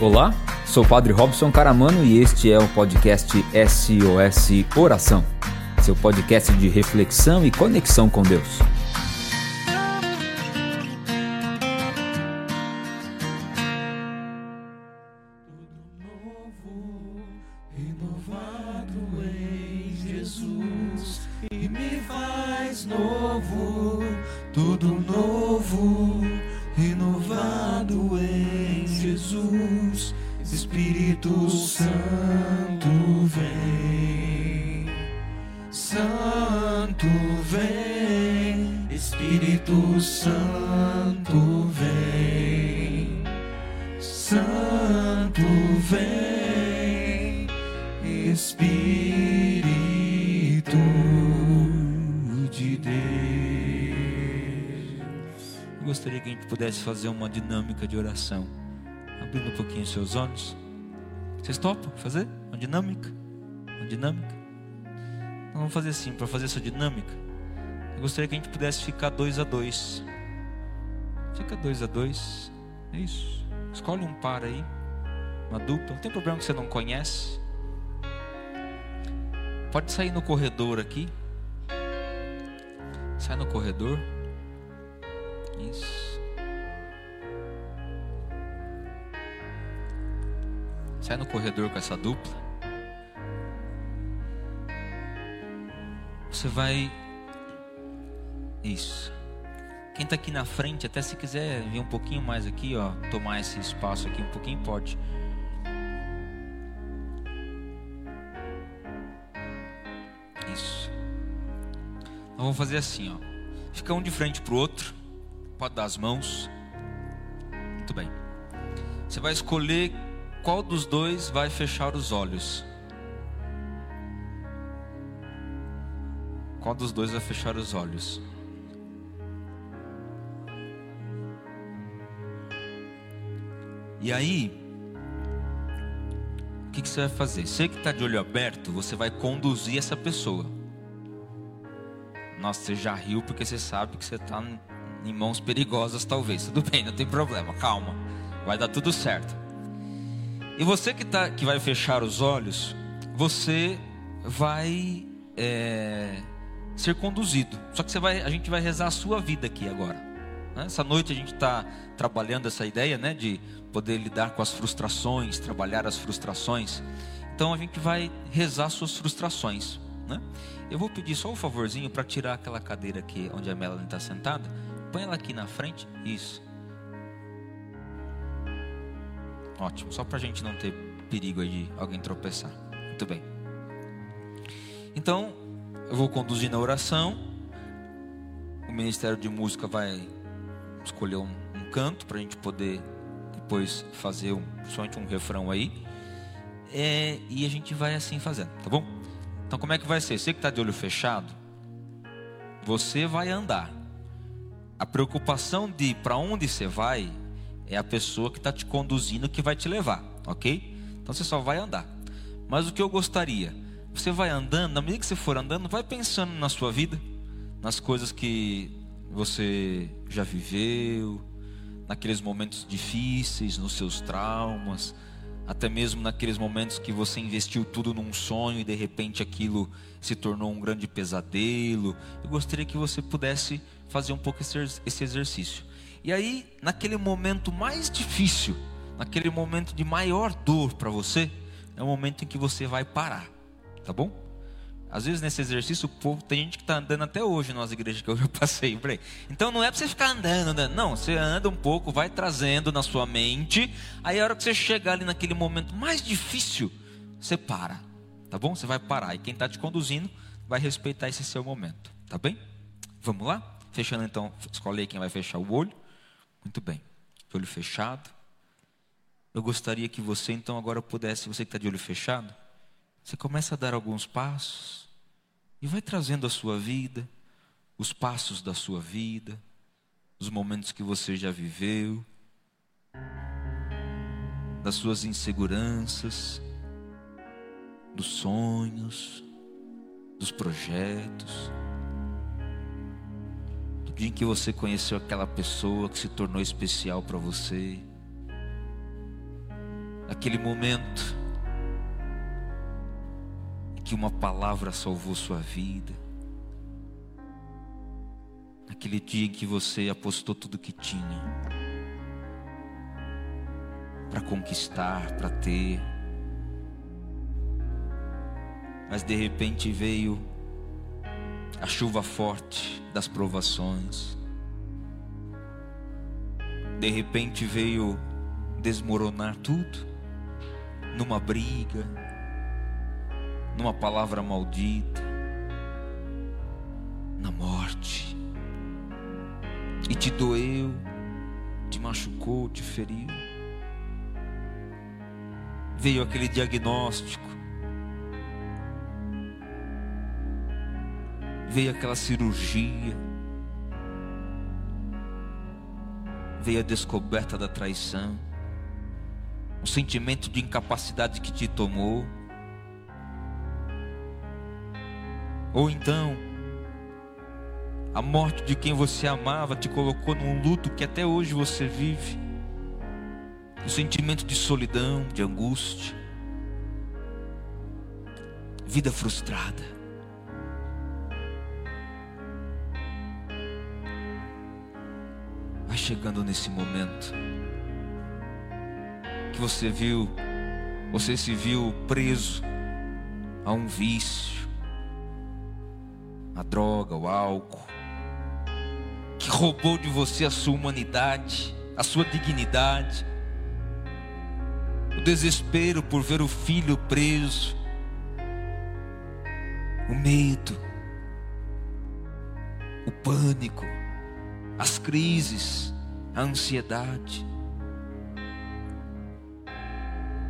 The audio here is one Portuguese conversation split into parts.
Olá, sou o Padre Robson Caramano e este é o podcast SOS Oração, seu podcast de reflexão e conexão com Deus. Fazer uma dinâmica de oração. Abrindo um pouquinho seus olhos. Vocês topam fazer uma dinâmica? Uma dinâmica? Então vamos fazer assim, para fazer essa dinâmica. Eu gostaria que a gente pudesse ficar dois a dois. Fica dois a dois. É isso. Escolhe um par aí. Uma dupla. Não tem problema que você não conhece. Pode sair no corredor aqui. Sai no corredor. Isso. Sai no corredor com essa dupla. Você vai. Isso. Quem está aqui na frente, até se quiser vir um pouquinho mais aqui, ó, tomar esse espaço aqui um pouquinho, pode. Isso. Nós vamos fazer assim, ó. Fica um de frente pro outro. Pode dar as mãos. Muito bem. Você vai escolher qual dos dois vai fechar os olhos. Qual dos dois vai fechar os olhos? E aí, o que, que você vai fazer? Você que está de olho aberto, você vai conduzir essa pessoa. Nossa, você já riu porque você sabe que você está em mãos perigosas, talvez. Tudo bem, não tem problema, calma. Vai dar tudo certo. E você que, tá, que vai fechar os olhos, você vai é, ser conduzido. Só que você vai, a gente vai rezar a sua vida aqui agora. né? Essa noite a gente está trabalhando essa ideia né, de poder lidar com as frustrações, trabalhar as frustrações. Então a gente vai rezar suas frustrações. Né? Eu vou pedir só um favorzinho para tirar aquela cadeira aqui onde a Melanie está sentada. Põe ela aqui na frente. Isso. Ótimo, só para a gente não ter perigo de alguém tropeçar. Muito bem. Então, eu vou conduzir na oração. O Ministério de Música vai escolher um, um canto para a gente poder depois fazer um, somente um refrão aí. É, e a gente vai assim fazendo, tá bom? Então, como é que vai ser? Você que está de olho fechado, você vai andar. A preocupação de para onde você vai é a pessoa que está te conduzindo que vai te levar, ok? Então você só vai andar. Mas o que eu gostaria, você vai andando, na medida que você for andando, vai pensando na sua vida, nas coisas que você já viveu, naqueles momentos difíceis, nos seus traumas, até mesmo naqueles momentos que você investiu tudo num sonho e de repente aquilo se tornou um grande pesadelo. Eu gostaria que você pudesse fazer um pouco esse exercício. E aí, naquele momento mais difícil, naquele momento de maior dor para você, é o momento em que você vai parar, tá bom? Às vezes nesse exercício, o povo, tem gente que está andando até hoje nas igrejas que eu já passei. Então não é para você ficar andando, andando, não. Você anda um pouco, vai trazendo na sua mente. Aí a hora que você chegar ali naquele momento mais difícil, você para, tá bom? Você vai parar. E quem está te conduzindo vai respeitar esse seu momento, tá bem? Vamos lá? Fechando então, escolhe quem vai fechar o olho. Muito bem. De olho fechado. Eu gostaria que você então agora pudesse, você que está de olho fechado, você começa a dar alguns passos e vai trazendo a sua vida, os passos da sua vida, os momentos que você já viveu, das suas inseguranças, dos sonhos, dos projetos dia em que você conheceu aquela pessoa que se tornou especial para você. aquele momento em que uma palavra salvou sua vida, aquele dia em que você apostou tudo que tinha para conquistar, para ter, mas de repente veio a chuva forte das provações. De repente veio desmoronar tudo numa briga, numa palavra maldita, na morte. E te doeu, te machucou, te feriu. Veio aquele diagnóstico veio aquela cirurgia, veio a descoberta da traição, o sentimento de incapacidade que te tomou, ou então a morte de quem você amava te colocou num luto que até hoje você vive, o sentimento de solidão, de angústia, vida frustrada. Vai chegando nesse momento que você viu, você se viu preso a um vício, a droga, o álcool, que roubou de você a sua humanidade, a sua dignidade, o desespero por ver o filho preso, o medo, o pânico as crises, a ansiedade.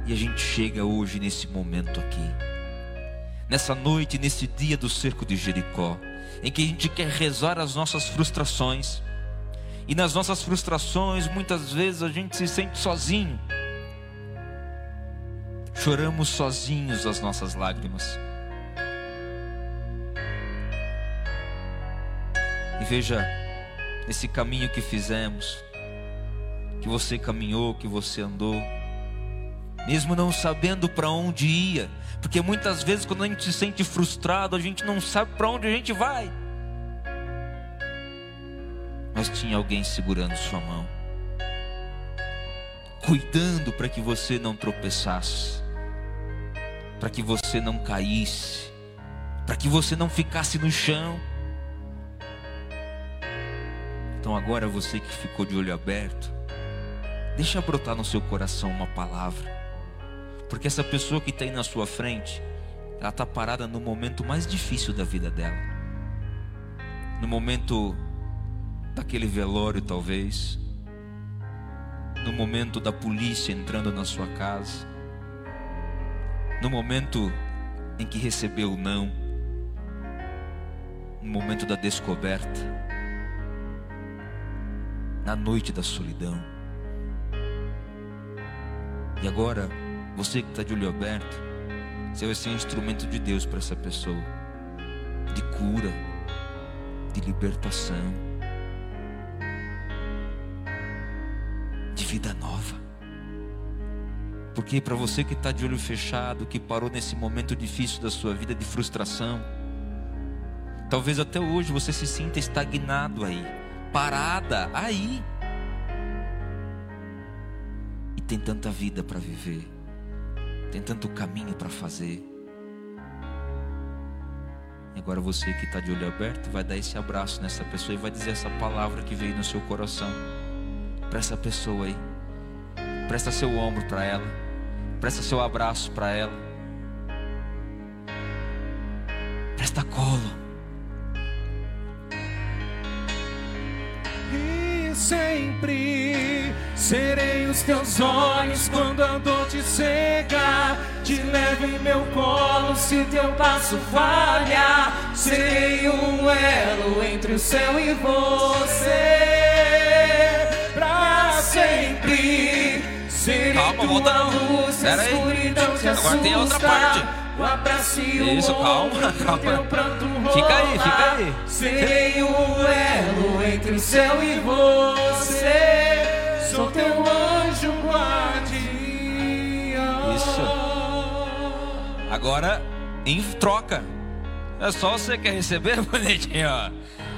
E a gente chega hoje nesse momento aqui, nessa noite, nesse dia do cerco de Jericó, em que a gente quer rezar as nossas frustrações. E nas nossas frustrações, muitas vezes a gente se sente sozinho. Choramos sozinhos as nossas lágrimas. E veja, esse caminho que fizemos, que você caminhou, que você andou, mesmo não sabendo para onde ia, porque muitas vezes quando a gente se sente frustrado, a gente não sabe para onde a gente vai. Mas tinha alguém segurando sua mão, cuidando para que você não tropeçasse, para que você não caísse, para que você não ficasse no chão. Então agora você que ficou de olho aberto, deixa brotar no seu coração uma palavra. Porque essa pessoa que está aí na sua frente, ela está parada no momento mais difícil da vida dela. No momento daquele velório, talvez. No momento da polícia entrando na sua casa. No momento em que recebeu o não. No momento da descoberta na noite da solidão. E agora, você que está de olho aberto, você vai ser um instrumento de Deus para essa pessoa, de cura, de libertação, de vida nova. Porque para você que está de olho fechado, que parou nesse momento difícil da sua vida de frustração, talvez até hoje você se sinta estagnado aí parada aí. E tem tanta vida para viver, tem tanto caminho para fazer. E agora você que está de olho aberto vai dar esse abraço nessa pessoa e vai dizer essa palavra que veio no seu coração para essa pessoa aí. Presta seu ombro para ela, presta seu abraço para ela, presta colo. Serei os teus olhos quando a dor te cega. Te levo em meu colo se teu passo falha. Serei um elo entre o céu e você. Pra sempre. Serei Calma, volta não. luz, Pera aí. Agora tem outra parte. Isso, calma, calma. Fica aí, fica aí. Serei um elo entre o céu e você. Sou teu anjo guardião. Agora, em troca. É só você que quer receber, bonitinho.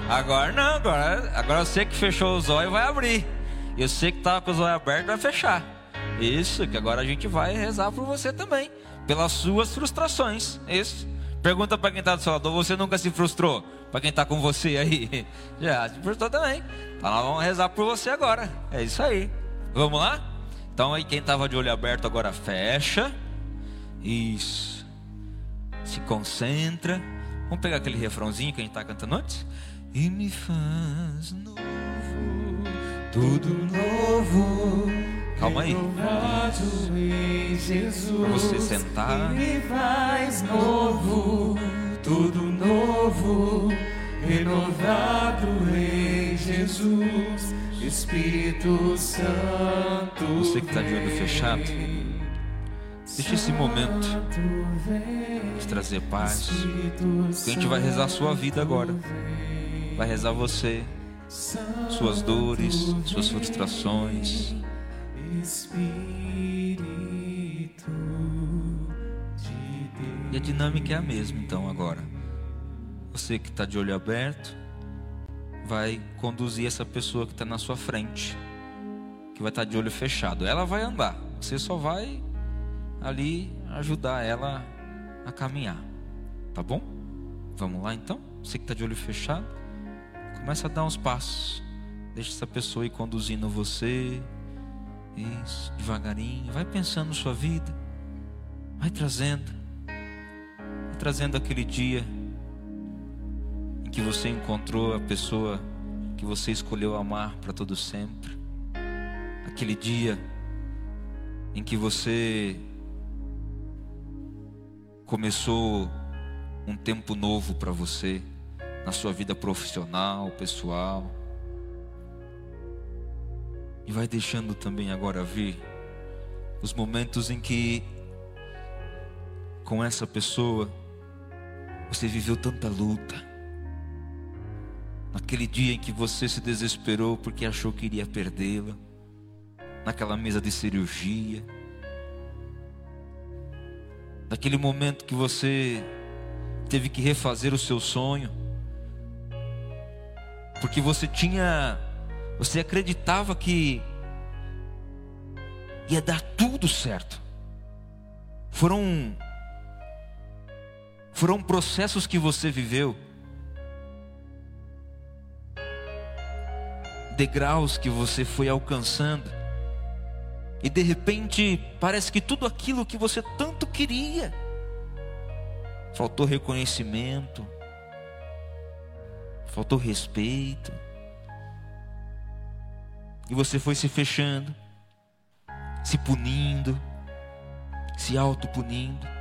Agora não, agora, agora você que fechou os olhos vai abrir. E você que estava com os olhos abertos vai fechar. Isso, que agora a gente vai rezar por você também. Pelas suas frustrações. Isso. Pergunta para quem está do seu lado, você nunca se frustrou? Para quem está com você aí, já se frustrou também. Então nós vamos rezar por você agora. É isso aí. Vamos lá? Então aí quem estava de olho aberto agora fecha. Isso. Se concentra. Vamos pegar aquele refrãozinho que a gente está cantando antes? E me faz novo, tudo novo. Calma aí. Pra você sentar. E me faz novo, tudo novo. Renovado em Jesus, Espírito Santo. Você que está de olho fechado. Deixa esse momento te trazer paz. Porque a gente vai rezar a sua vida agora. Vai rezar você, suas dores, suas frustrações. Espírito E a dinâmica é a mesma, então, agora. Você que está de olho aberto, vai conduzir essa pessoa que está na sua frente, que vai estar de olho fechado. Ela vai andar, você só vai ali ajudar ela a caminhar, tá bom? Vamos lá então? Você que está de olho fechado, começa a dar uns passos. Deixa essa pessoa ir conduzindo você. Isso, devagarinho. Vai pensando sua vida. Vai trazendo. Trazendo aquele dia em que você encontrou a pessoa que você escolheu amar para todo sempre. Aquele dia em que você começou um tempo novo para você na sua vida profissional, pessoal. E vai deixando também agora vir os momentos em que com essa pessoa você viveu tanta luta. Naquele dia em que você se desesperou porque achou que iria perdê-la. Naquela mesa de cirurgia. Naquele momento que você teve que refazer o seu sonho. Porque você tinha você acreditava que ia dar tudo certo. Foram foram processos que você viveu. Degraus que você foi alcançando. E de repente, parece que tudo aquilo que você tanto queria faltou reconhecimento, faltou respeito. E você foi se fechando, se punindo, se autopunindo.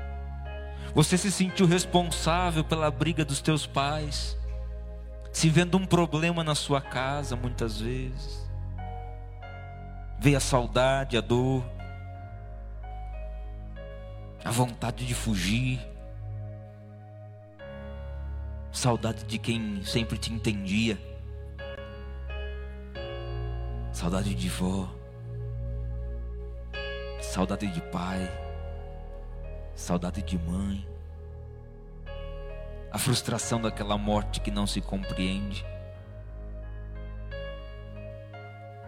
Você se sentiu responsável pela briga dos teus pais, se vendo um problema na sua casa muitas vezes. Veio a saudade, a dor, a vontade de fugir, saudade de quem sempre te entendia. Saudade de vó. Saudade de pai. Saudade de mãe. A frustração daquela morte que não se compreende.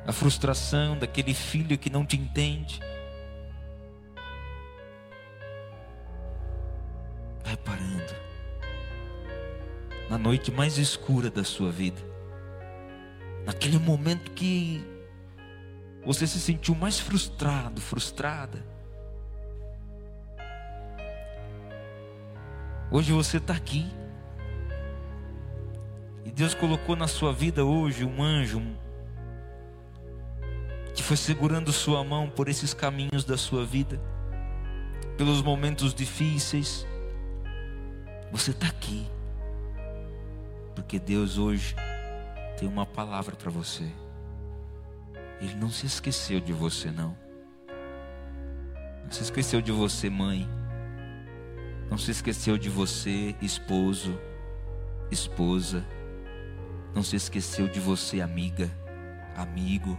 A frustração daquele filho que não te entende. Vai parando. Na noite mais escura da sua vida. Naquele momento que você se sentiu mais frustrado, frustrada. Hoje você está aqui. E Deus colocou na sua vida hoje um anjo que foi segurando sua mão por esses caminhos da sua vida, pelos momentos difíceis. Você está aqui, porque Deus hoje tem uma palavra para você. Ele não se esqueceu de você, não. Não se esqueceu de você, mãe. Não se esqueceu de você, esposo, esposa. Não se esqueceu de você, amiga, amigo.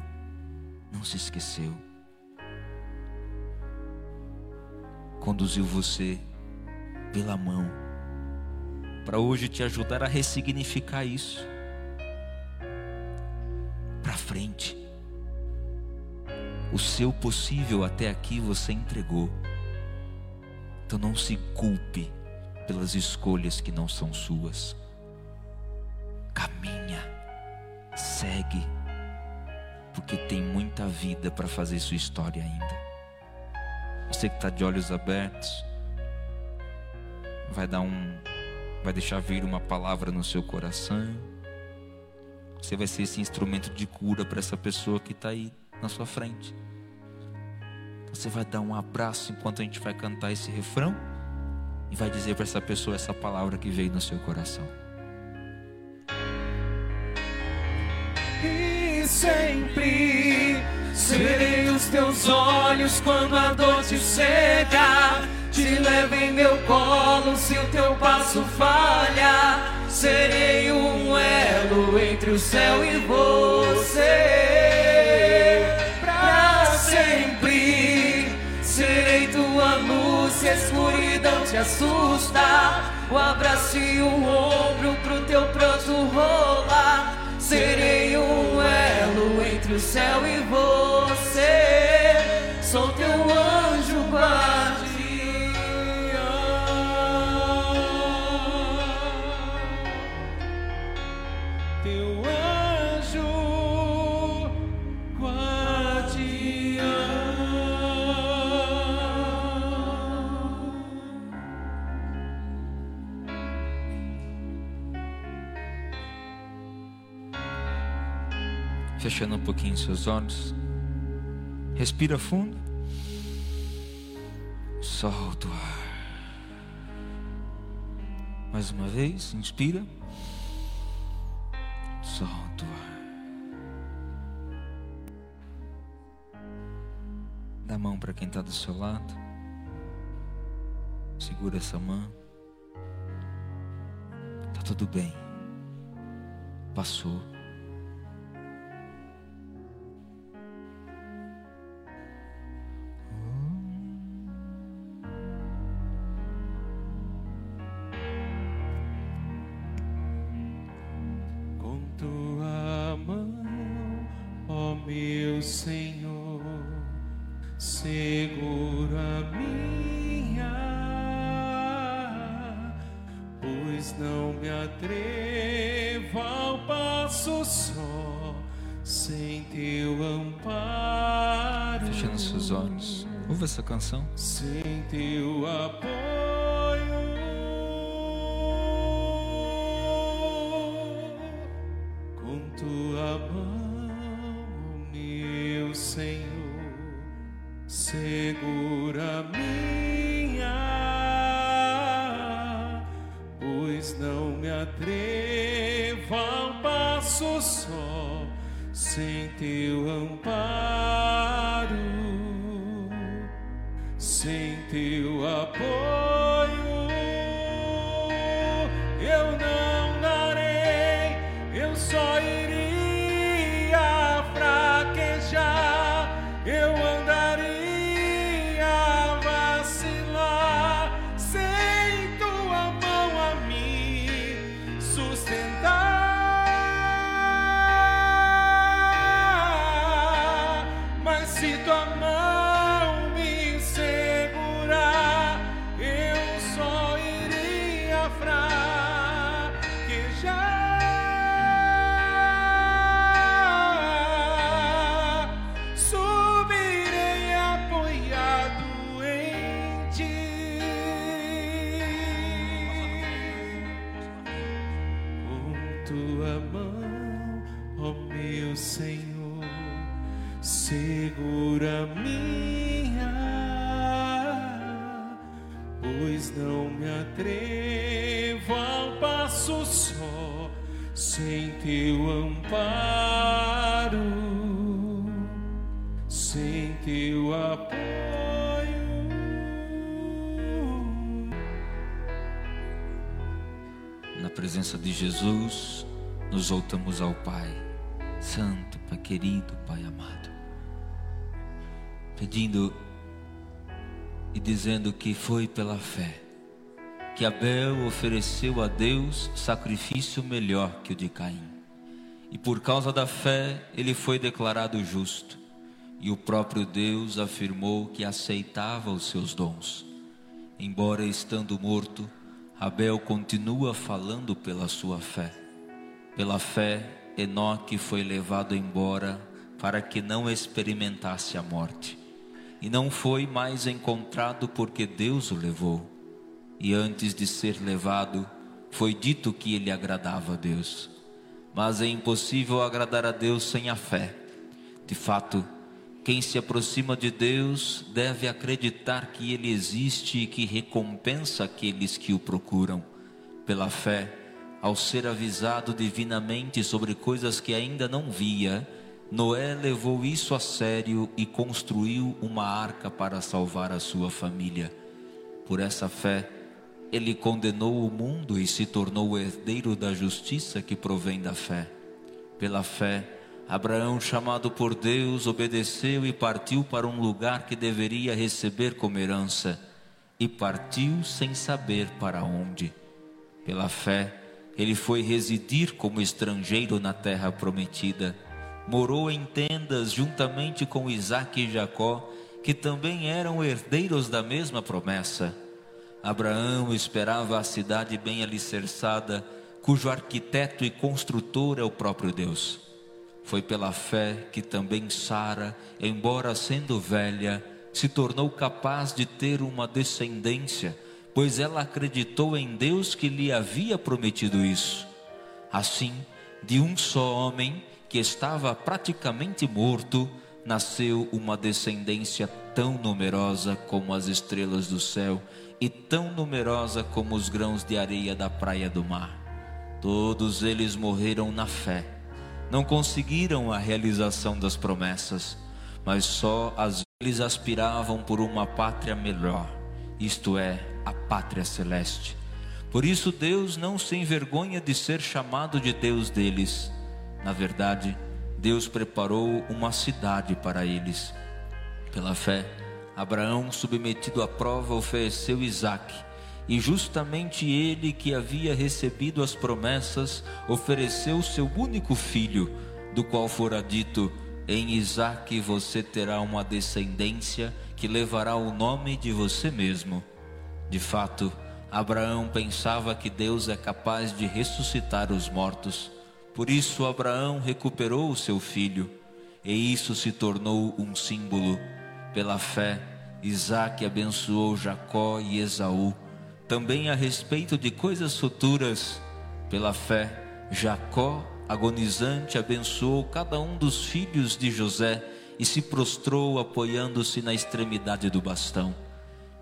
Não se esqueceu. Conduziu você pela mão, para hoje te ajudar a ressignificar isso para frente. O seu possível até aqui você entregou. Então não se culpe pelas escolhas que não são suas. Caminha, segue, porque tem muita vida para fazer sua história ainda. Você que está de olhos abertos, vai dar um, vai deixar vir uma palavra no seu coração. Você vai ser esse instrumento de cura para essa pessoa que está aí na sua frente. Você vai dar um abraço enquanto a gente vai cantar esse refrão e vai dizer para essa pessoa essa palavra que veio no seu coração. E sempre serei os teus olhos quando a dor te cega. Te levo em meu colo se o teu passo falha. Serei um elo entre o céu e você. Te assusta. O abraço e o ombro pro teu pranto rolar. Serei um elo entre o céu e você. Pouquinho seus olhos. Respira fundo. Solta o ar. Mais uma vez, inspira. Solta o ar. Dá a mão para quem está do seu lado. Segura essa mão. Tá tudo bem. Passou. Senhor, segura minha, pois não me atrevo a um passo só, sem teu amparo De Jesus, nos voltamos ao Pai, Santo, Pai querido, Pai amado, pedindo e dizendo que foi pela fé que Abel ofereceu a Deus sacrifício melhor que o de Caim. E por causa da fé, ele foi declarado justo. E o próprio Deus afirmou que aceitava os seus dons. Embora estando morto, Abel continua falando pela sua fé. Pela fé, Enoque foi levado embora para que não experimentasse a morte. E não foi mais encontrado porque Deus o levou. E antes de ser levado, foi dito que ele agradava a Deus. Mas é impossível agradar a Deus sem a fé. De fato, quem se aproxima de Deus deve acreditar que Ele existe e que recompensa aqueles que o procuram. Pela fé, ao ser avisado divinamente sobre coisas que ainda não via, Noé levou isso a sério e construiu uma arca para salvar a sua família. Por essa fé, ele condenou o mundo e se tornou o herdeiro da justiça que provém da fé. Pela fé, Abraão, chamado por Deus, obedeceu e partiu para um lugar que deveria receber como herança, e partiu sem saber para onde. Pela fé, ele foi residir como estrangeiro na terra prometida. Morou em tendas juntamente com Isaac e Jacó, que também eram herdeiros da mesma promessa. Abraão esperava a cidade bem alicerçada, cujo arquiteto e construtor é o próprio Deus. Foi pela fé que também Sara, embora sendo velha, se tornou capaz de ter uma descendência, pois ela acreditou em Deus que lhe havia prometido isso. Assim, de um só homem que estava praticamente morto, nasceu uma descendência tão numerosa como as estrelas do céu e tão numerosa como os grãos de areia da praia do mar. Todos eles morreram na fé. Não conseguiram a realização das promessas, mas só as eles aspiravam por uma pátria melhor, isto é, a pátria celeste. Por isso Deus não se envergonha de ser chamado de Deus deles. Na verdade, Deus preparou uma cidade para eles. Pela fé, Abraão, submetido à prova, ofereceu Isaque. E justamente ele que havia recebido as promessas, ofereceu seu único filho, do qual fora dito: Em Isaque você terá uma descendência que levará o nome de você mesmo. De fato, Abraão pensava que Deus é capaz de ressuscitar os mortos. Por isso, Abraão recuperou o seu filho, e isso se tornou um símbolo pela fé, Isaac abençoou Jacó e Esaú. Também a respeito de coisas futuras, pela fé, Jacó, agonizante, abençoou cada um dos filhos de José e se prostrou apoiando-se na extremidade do bastão.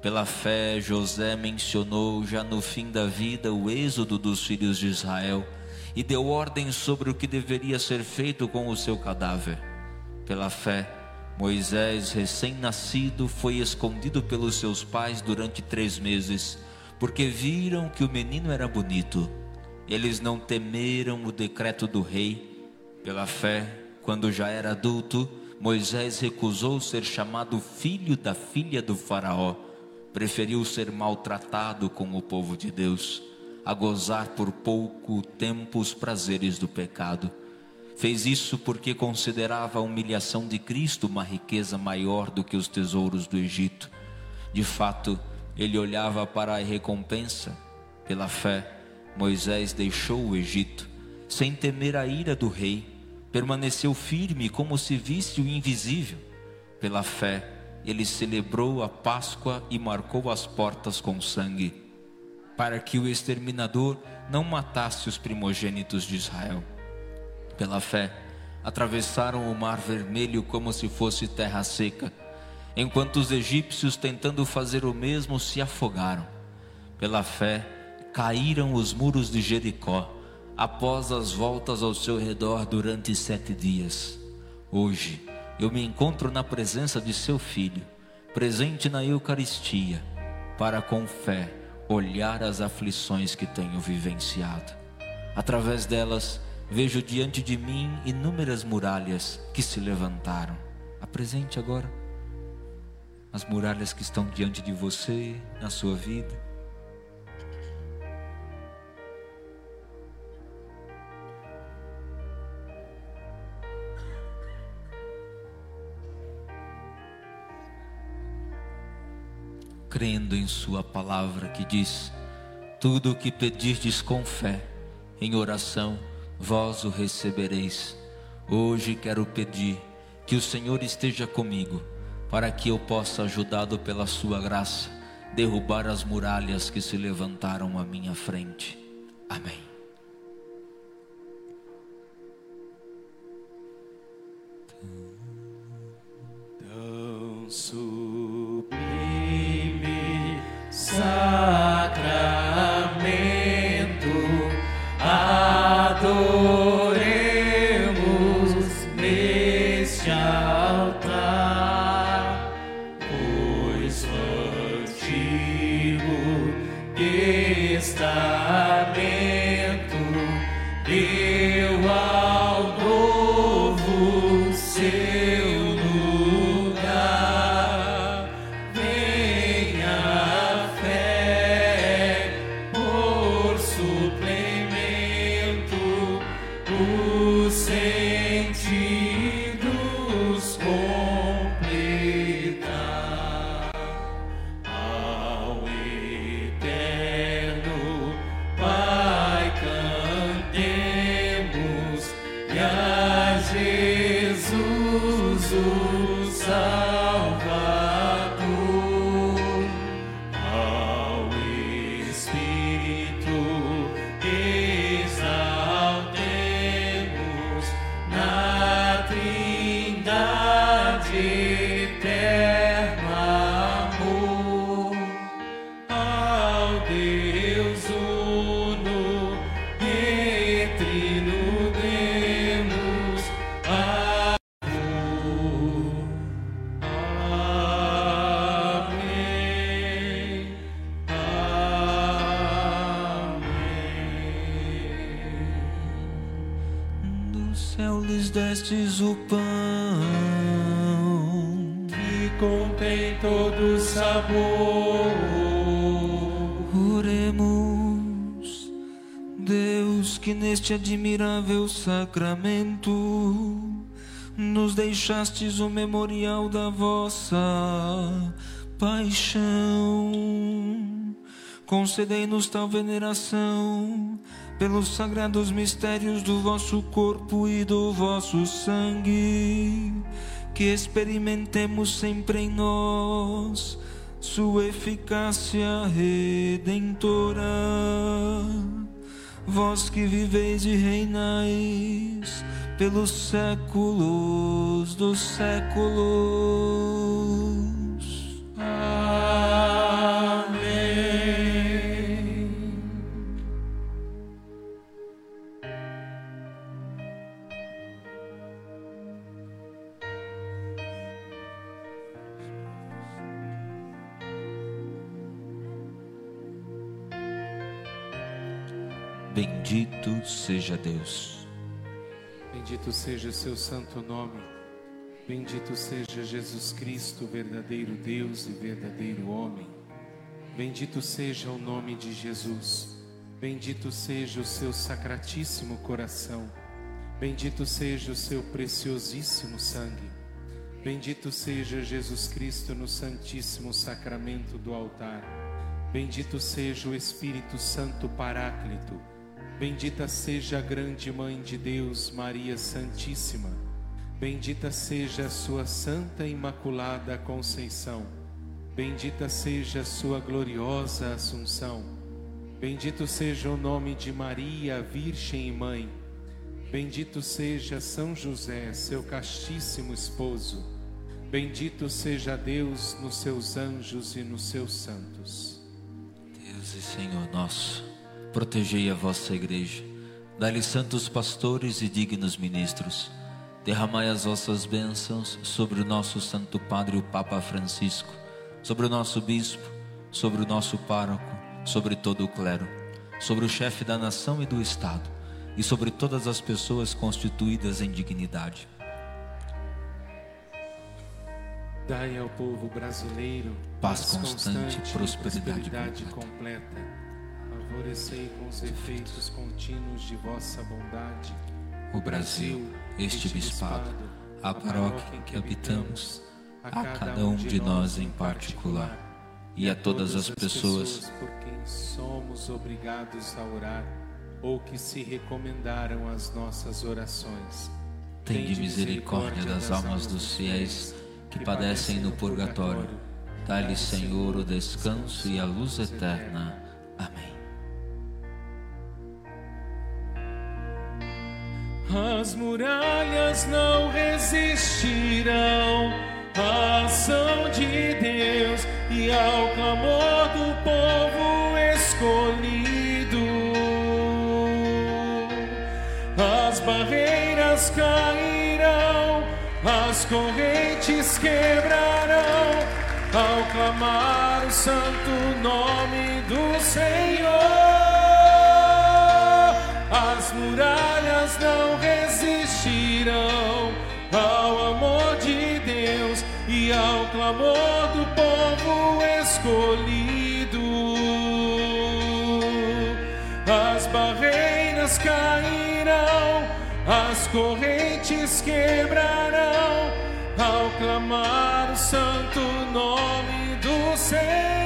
Pela fé, José mencionou já no fim da vida o êxodo dos filhos de Israel e deu ordem sobre o que deveria ser feito com o seu cadáver. Pela fé, Moisés, recém-nascido, foi escondido pelos seus pais durante três meses, porque viram que o menino era bonito. Eles não temeram o decreto do rei. Pela fé, quando já era adulto, Moisés recusou ser chamado filho da filha do Faraó. Preferiu ser maltratado com o povo de Deus, a gozar por pouco tempo os prazeres do pecado. Fez isso porque considerava a humilhação de Cristo uma riqueza maior do que os tesouros do Egito. De fato, ele olhava para a recompensa. Pela fé, Moisés deixou o Egito, sem temer a ira do rei, permaneceu firme como se visse o invisível. Pela fé, ele celebrou a Páscoa e marcou as portas com sangue, para que o exterminador não matasse os primogênitos de Israel pela fé, atravessaram o mar vermelho como se fosse terra seca, enquanto os egípcios, tentando fazer o mesmo, se afogaram. Pela fé, caíram os muros de Jericó, após as voltas ao seu redor durante sete dias. Hoje, eu me encontro na presença de seu filho, presente na Eucaristia, para com fé olhar as aflições que tenho vivenciado. Através delas, Vejo diante de mim inúmeras muralhas que se levantaram. Apresente agora as muralhas que estão diante de você, na sua vida. Crendo em Sua palavra que diz: Tudo o que pedirdes com fé, em oração, vós o recebereis. Hoje quero pedir que o Senhor esteja comigo para que eu possa, ajudado pela Sua graça, derrubar as muralhas que se levantaram à minha frente. Amém. Tão destes o pão, que contém todo sabor. oremos. Deus, que neste admirável sacramento nos deixastes o memorial da vossa paixão. Concedei-nos tal veneração pelos sagrados mistérios do vosso corpo e do vosso sangue, que experimentemos sempre em nós sua eficácia redentora. Vós que viveis e reinais pelos séculos dos séculos. Bendito seja Deus. Bendito seja o seu santo nome. Bendito seja Jesus Cristo, verdadeiro Deus e verdadeiro homem. Bendito seja o nome de Jesus. Bendito seja o seu sacratíssimo coração. Bendito seja o seu preciosíssimo sangue. Bendito seja Jesus Cristo no Santíssimo Sacramento do altar. Bendito seja o Espírito Santo Paráclito. Bendita seja a grande Mãe de Deus, Maria Santíssima. Bendita seja a sua Santa Imaculada Conceição. Bendita seja a sua gloriosa Assunção. Bendito seja o nome de Maria, Virgem e Mãe. Bendito seja São José, seu castíssimo esposo. Bendito seja Deus nos seus anjos e nos seus santos. Deus e Senhor nosso, protegei a vossa igreja, dai-lhe santos pastores e dignos ministros. Derramai as vossas bênçãos sobre o nosso Santo Padre, o Papa Francisco, sobre o nosso bispo, sobre o nosso pároco, sobre todo o clero, sobre o chefe da nação e do Estado, e sobre todas as pessoas constituídas em dignidade. Dai ao povo brasileiro Paz constante, e prosperidade prosperidade completa. completa. Favorecei com os efeitos contínuos de vossa bondade O Brasil, este bispado, a paróquia em que habitamos, a cada um de nós em particular, e a todas as pessoas por quem somos obrigados a orar ou que se recomendaram às nossas orações. Tende misericórdia das almas dos fiéis que padecem no purgatório. Dá-lhes, Senhor, o descanso e a luz eterna. Amém. As muralhas não resistirão à ação de Deus e ao clamor do povo escolhido. As barreiras cairão, as correntes quebrarão ao clamar o santo nome do Senhor. Ao clamor do povo escolhido. As barreiras cairão, as correntes quebrarão ao clamar o santo nome do Senhor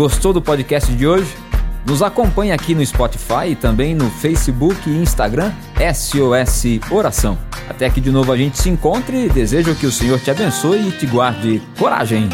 gostou do podcast de hoje? Nos acompanhe aqui no Spotify e também no Facebook e Instagram SOS Oração. Até que de novo a gente se encontre desejo que o Senhor te abençoe e te guarde coragem.